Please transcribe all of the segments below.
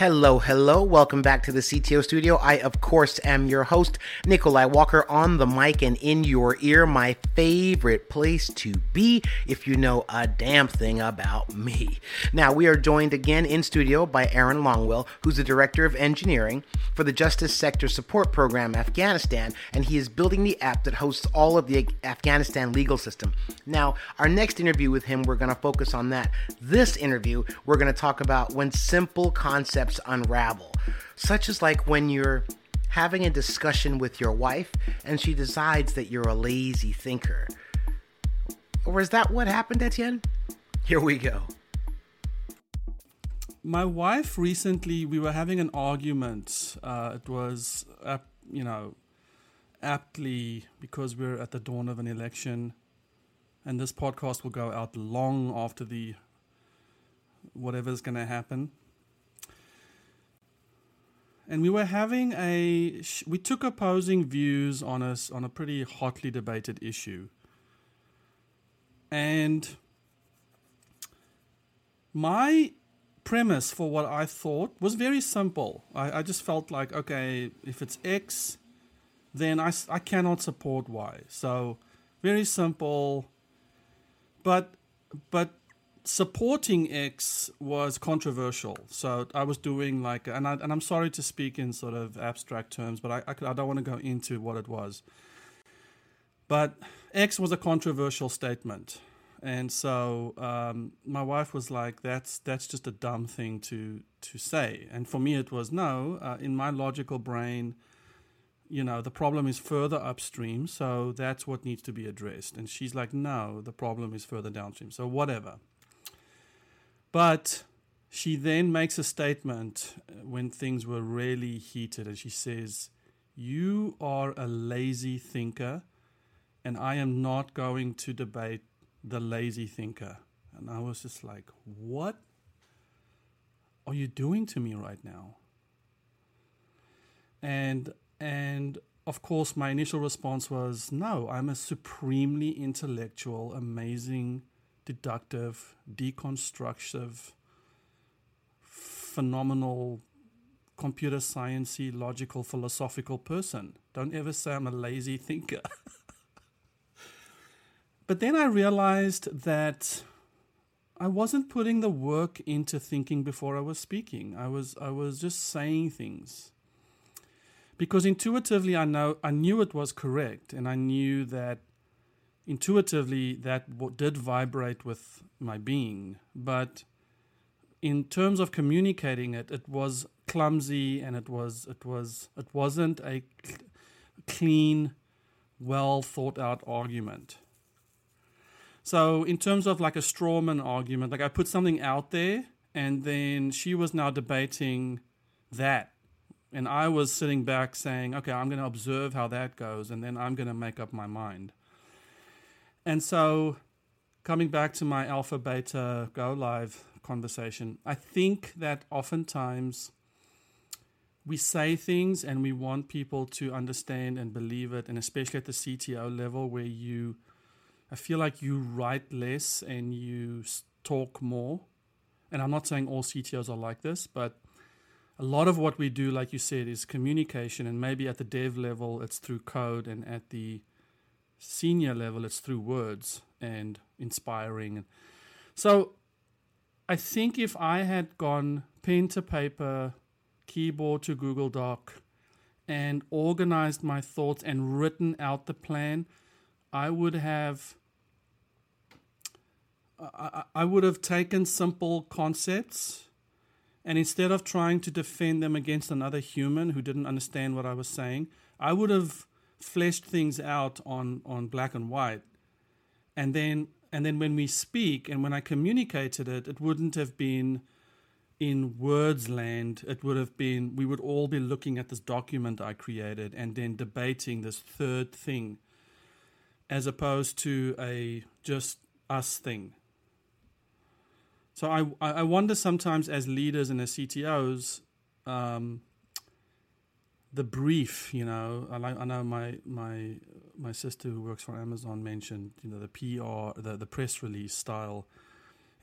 Hello, hello. Welcome back to the CTO studio. I, of course, am your host, Nikolai Walker, on the mic and in your ear, my favorite place to be if you know a damn thing about me. Now, we are joined again in studio by Aaron Longwell, who's the Director of Engineering for the Justice Sector Support Program Afghanistan, and he is building the app that hosts all of the Afghanistan legal system. Now, our next interview with him, we're going to focus on that. This interview, we're going to talk about when simple concepts unravel, such as like when you're having a discussion with your wife and she decides that you're a lazy thinker. Or is that what happened, Etienne? Here we go. My wife recently, we were having an argument. Uh, it was, uh, you know, aptly because we're at the dawn of an election, and this podcast will go out long after the whatever's going to happen and we were having a we took opposing views on us on a pretty hotly debated issue and my premise for what I thought was very simple. I, I just felt like, okay, if it's X, then I, I cannot support Y. So very simple. But but supporting X was controversial. So I was doing like, and, I, and I'm sorry to speak in sort of abstract terms, but I, I, I don't want to go into what it was. But X was a controversial statement. And so um, my wife was like, "That's that's just a dumb thing to to say." And for me, it was no. Uh, in my logical brain, you know, the problem is further upstream, so that's what needs to be addressed. And she's like, "No, the problem is further downstream." So whatever. But she then makes a statement uh, when things were really heated, and she says, You are a lazy thinker, and I am not going to debate the lazy thinker. And I was just like, What are you doing to me right now? And and of course my initial response was no, I'm a supremely intellectual, amazing deductive, deconstructive, phenomenal, computer sciencey, logical, philosophical person. Don't ever say I'm a lazy thinker. but then I realized that I wasn't putting the work into thinking before I was speaking. I was I was just saying things. Because intuitively I know I knew it was correct and I knew that intuitively that did vibrate with my being, but in terms of communicating it, it was clumsy and it was it was it wasn't a clean, well thought out argument. So in terms of like a strawman argument, like I put something out there and then she was now debating that. And I was sitting back saying, okay, I'm going to observe how that goes and then I'm going to make up my mind. And so, coming back to my alpha beta go live conversation, I think that oftentimes we say things and we want people to understand and believe it, and especially at the CTO level where you, I feel like you write less and you talk more. And I'm not saying all CTOs are like this, but a lot of what we do, like you said, is communication, and maybe at the dev level, it's through code, and at the senior level, it's through words and inspiring. So I think if I had gone pen to paper, keyboard to Google Doc, and organized my thoughts and written out the plan, I would have. I, would have taken simple concepts and instead of trying to defend them against another human who didn't understand what I was saying, I would have fleshed things out on on black and white. And then and then when we speak and when i communicated it it wouldn't have been in words land. It would have been we would all be looking at this document i created and then debating this third thing as opposed to a just us thing. So i i wonder sometimes as leaders and as ctos um, the brief, you know, I, I know my my my sister who works for Amazon mentioned, you know, the PR, the the press release style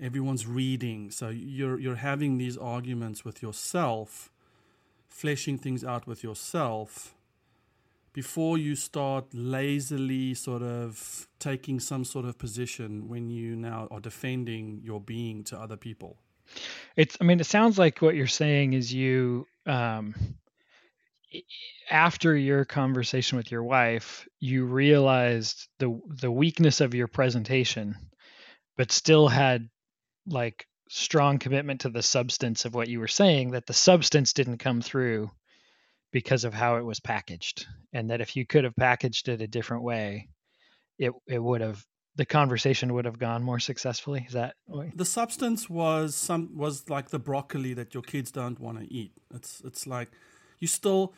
everyone's reading. So you're you're having these arguments with yourself, fleshing things out with yourself before you start lazily sort of taking some sort of position when you now are defending your being to other people. It's I mean it sounds like what you're saying is you um after your conversation with your wife, you realized the the weakness of your presentation, but still had like strong commitment to the substance of what you were saying that the substance didn't come through because of how it was packaged. And that if you could have packaged it a different way it it would have the conversation would have gone more successfully. Is that the substance was some was like the broccoli that your kids don't want to eat. It's it's like you still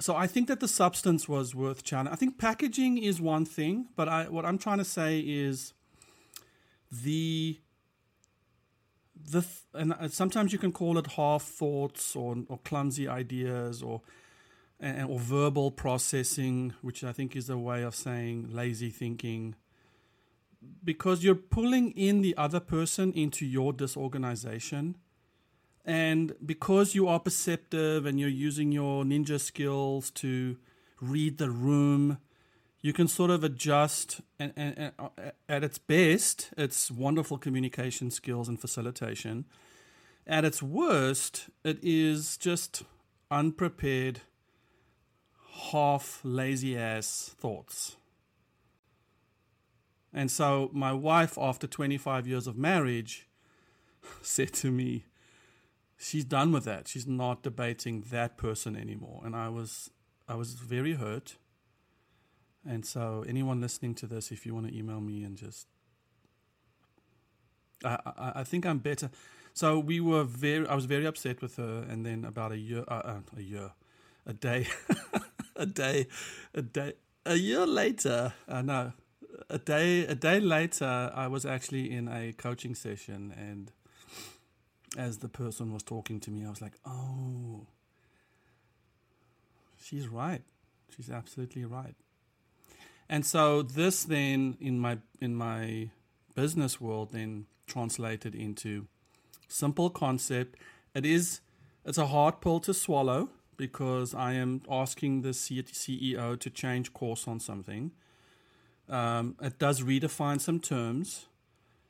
so I think that the substance was worth challenging. I think packaging is one thing, but I what I'm trying to say is the the and uh, sometimes you can call it half thoughts or or clumsy ideas or or verbal processing, which I think is a way of saying lazy thinking. Because you're pulling in the other person into your disorganization and because you are perceptive and you're using your ninja skills to read the room, you can sort of adjust. And, and, and uh, at its best, it's wonderful communication skills and facilitation. At its worst, it is just unprepared, half lazy ass thoughts. And so, my wife, after 25 years of marriage, said to me, she's done with that. She's not debating that person anymore. And I was I was very hurt. And so anyone listening to this, if you want to email me and just I, I, I think I'm better. So we were very I was very upset with her and then about a year uh, uh, a year a day a day a day a year later uh, no a day a day later I was actually in a coaching session and as the person was talking to me, I was like, oh, she's right. She's absolutely right. And so this then in my in my business world then translated into simple concept. It is it's a hard pill to swallow because I am asking the CEO to change course on something. Um, it does redefine some terms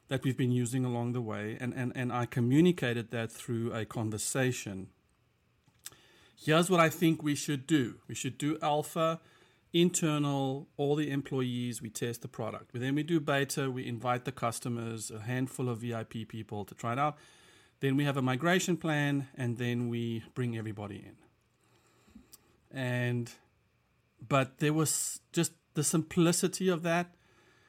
that we've been using along the way, and, and, and I communicated that through a conversation. Here's what I think we should do we should do alpha, internal, all the employees, we test the product. Then we do beta, we invite the customers, a handful of VIP people to try it out. Then we have a migration plan, and then we bring everybody in. And, but there was just the simplicity of that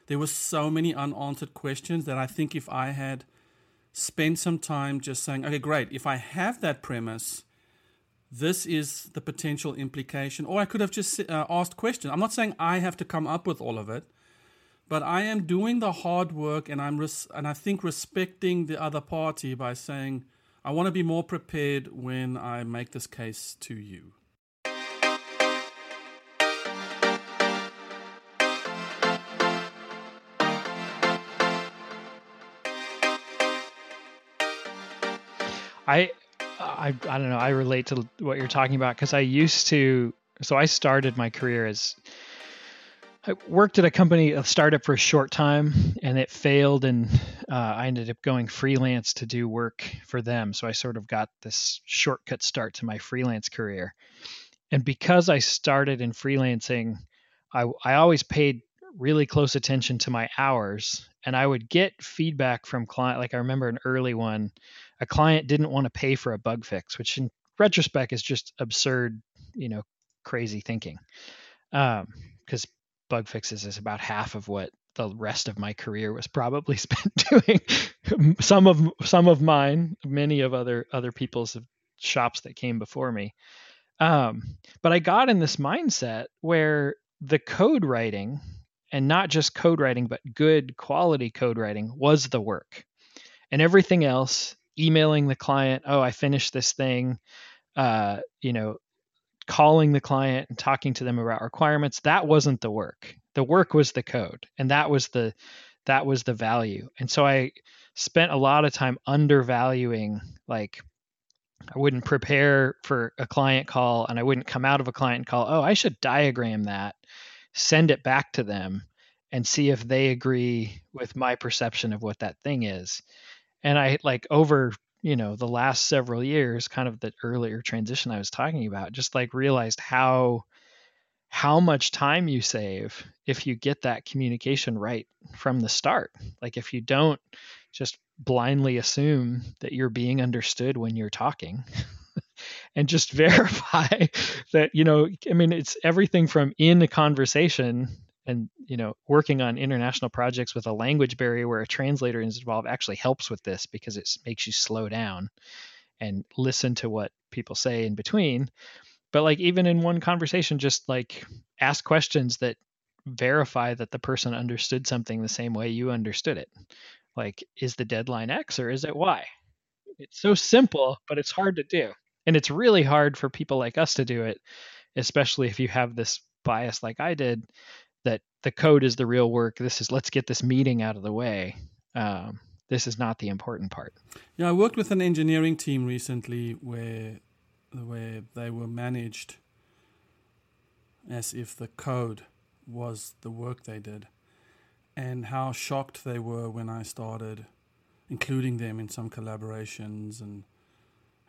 there were so many unanswered questions that I think if I had spent some time just saying, okay, great, if I have that premise, this is the potential implication, or I could have just uh, asked questions. I'm not saying I have to come up with all of it, but I am doing the hard work, and I'm res- and I think respecting the other party by saying I want to be more prepared when I make this case to you. I, I, I don't know. I relate to what you're talking about because I used to. So I started my career as I worked at a company, a startup for a short time, and it failed, and uh, I ended up going freelance to do work for them. So I sort of got this shortcut start to my freelance career. And because I started in freelancing, I, I always paid really close attention to my hours, and I would get feedback from client. Like I remember an early one a client didn't want to pay for a bug fix, which in retrospect is just absurd, you know, crazy thinking. Because um, bug fixes is about half of what the rest of my career was probably spent doing. some of some of mine, many of other other people's shops that came before me. Um, but I got in this mindset where the code writing, and not just code writing, but good quality code writing, was the work, and everything else emailing the client, oh, I finished this thing, uh, you know, calling the client and talking to them about requirements, that wasn't the work. The work was the code. And that was the that was the value. And so I spent a lot of time undervaluing like I wouldn't prepare for a client call and I wouldn't come out of a client call, oh, I should diagram that, send it back to them and see if they agree with my perception of what that thing is. And I like over, you know, the last several years, kind of the earlier transition I was talking about, just like realized how how much time you save if you get that communication right from the start. Like if you don't just blindly assume that you're being understood when you're talking and just verify that you know i mean it's everything from in a conversation and you know working on international projects with a language barrier where a translator is involved actually helps with this because it makes you slow down and listen to what people say in between. But like even in one conversation just like ask questions that verify that the person understood something the same way you understood it. Like is the deadline x or is it y? It's so simple but it's hard to do. And it's really hard for people like us to do it especially if you have this bias like i did the code is the real work. This is let's get this meeting out of the way. Um, this is not the important part. Yeah i worked with an engineering team recently where where they were managed as if the code was the work they did and how shocked they were when I started including them in some collaborations and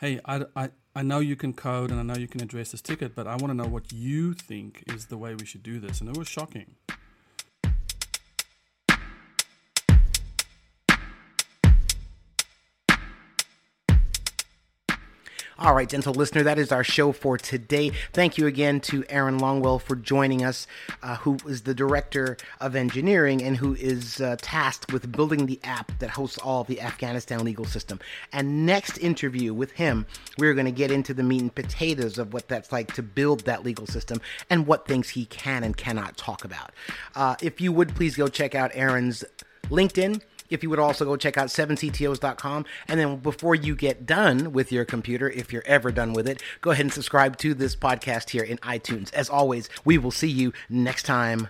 hey I, I, I know you can code and I know you can address this ticket but I want to know what you think is the way we should do this. And it was shocking All right, gentle listener, that is our show for today. Thank you again to Aaron Longwell for joining us, uh, who is the director of engineering and who is uh, tasked with building the app that hosts all the Afghanistan legal system. And next interview with him, we're going to get into the meat and potatoes of what that's like to build that legal system and what things he can and cannot talk about. Uh, if you would please go check out Aaron's LinkedIn if you would also go check out 7ctos.com. And then before you get done with your computer, if you're ever done with it, go ahead and subscribe to this podcast here in iTunes. As always, we will see you next time.